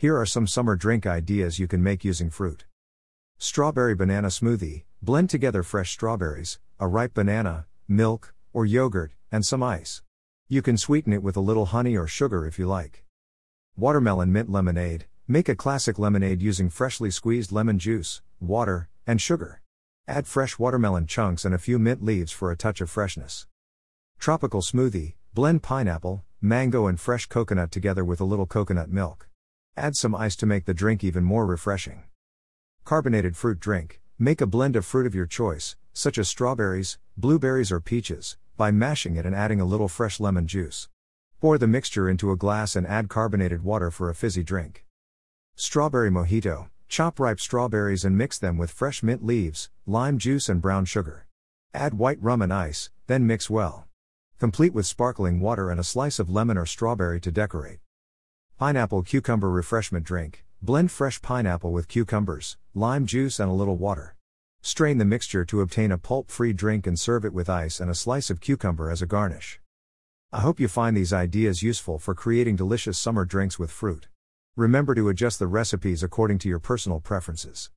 Here are some summer drink ideas you can make using fruit. Strawberry banana smoothie blend together fresh strawberries, a ripe banana, milk, or yogurt, and some ice. You can sweeten it with a little honey or sugar if you like. Watermelon mint lemonade make a classic lemonade using freshly squeezed lemon juice, water, and sugar. Add fresh watermelon chunks and a few mint leaves for a touch of freshness. Tropical smoothie blend pineapple, mango, and fresh coconut together with a little coconut milk. Add some ice to make the drink even more refreshing. Carbonated fruit drink make a blend of fruit of your choice, such as strawberries, blueberries, or peaches, by mashing it and adding a little fresh lemon juice. Pour the mixture into a glass and add carbonated water for a fizzy drink. Strawberry mojito chop ripe strawberries and mix them with fresh mint leaves, lime juice, and brown sugar. Add white rum and ice, then mix well. Complete with sparkling water and a slice of lemon or strawberry to decorate. Pineapple Cucumber Refreshment Drink Blend fresh pineapple with cucumbers, lime juice, and a little water. Strain the mixture to obtain a pulp free drink and serve it with ice and a slice of cucumber as a garnish. I hope you find these ideas useful for creating delicious summer drinks with fruit. Remember to adjust the recipes according to your personal preferences.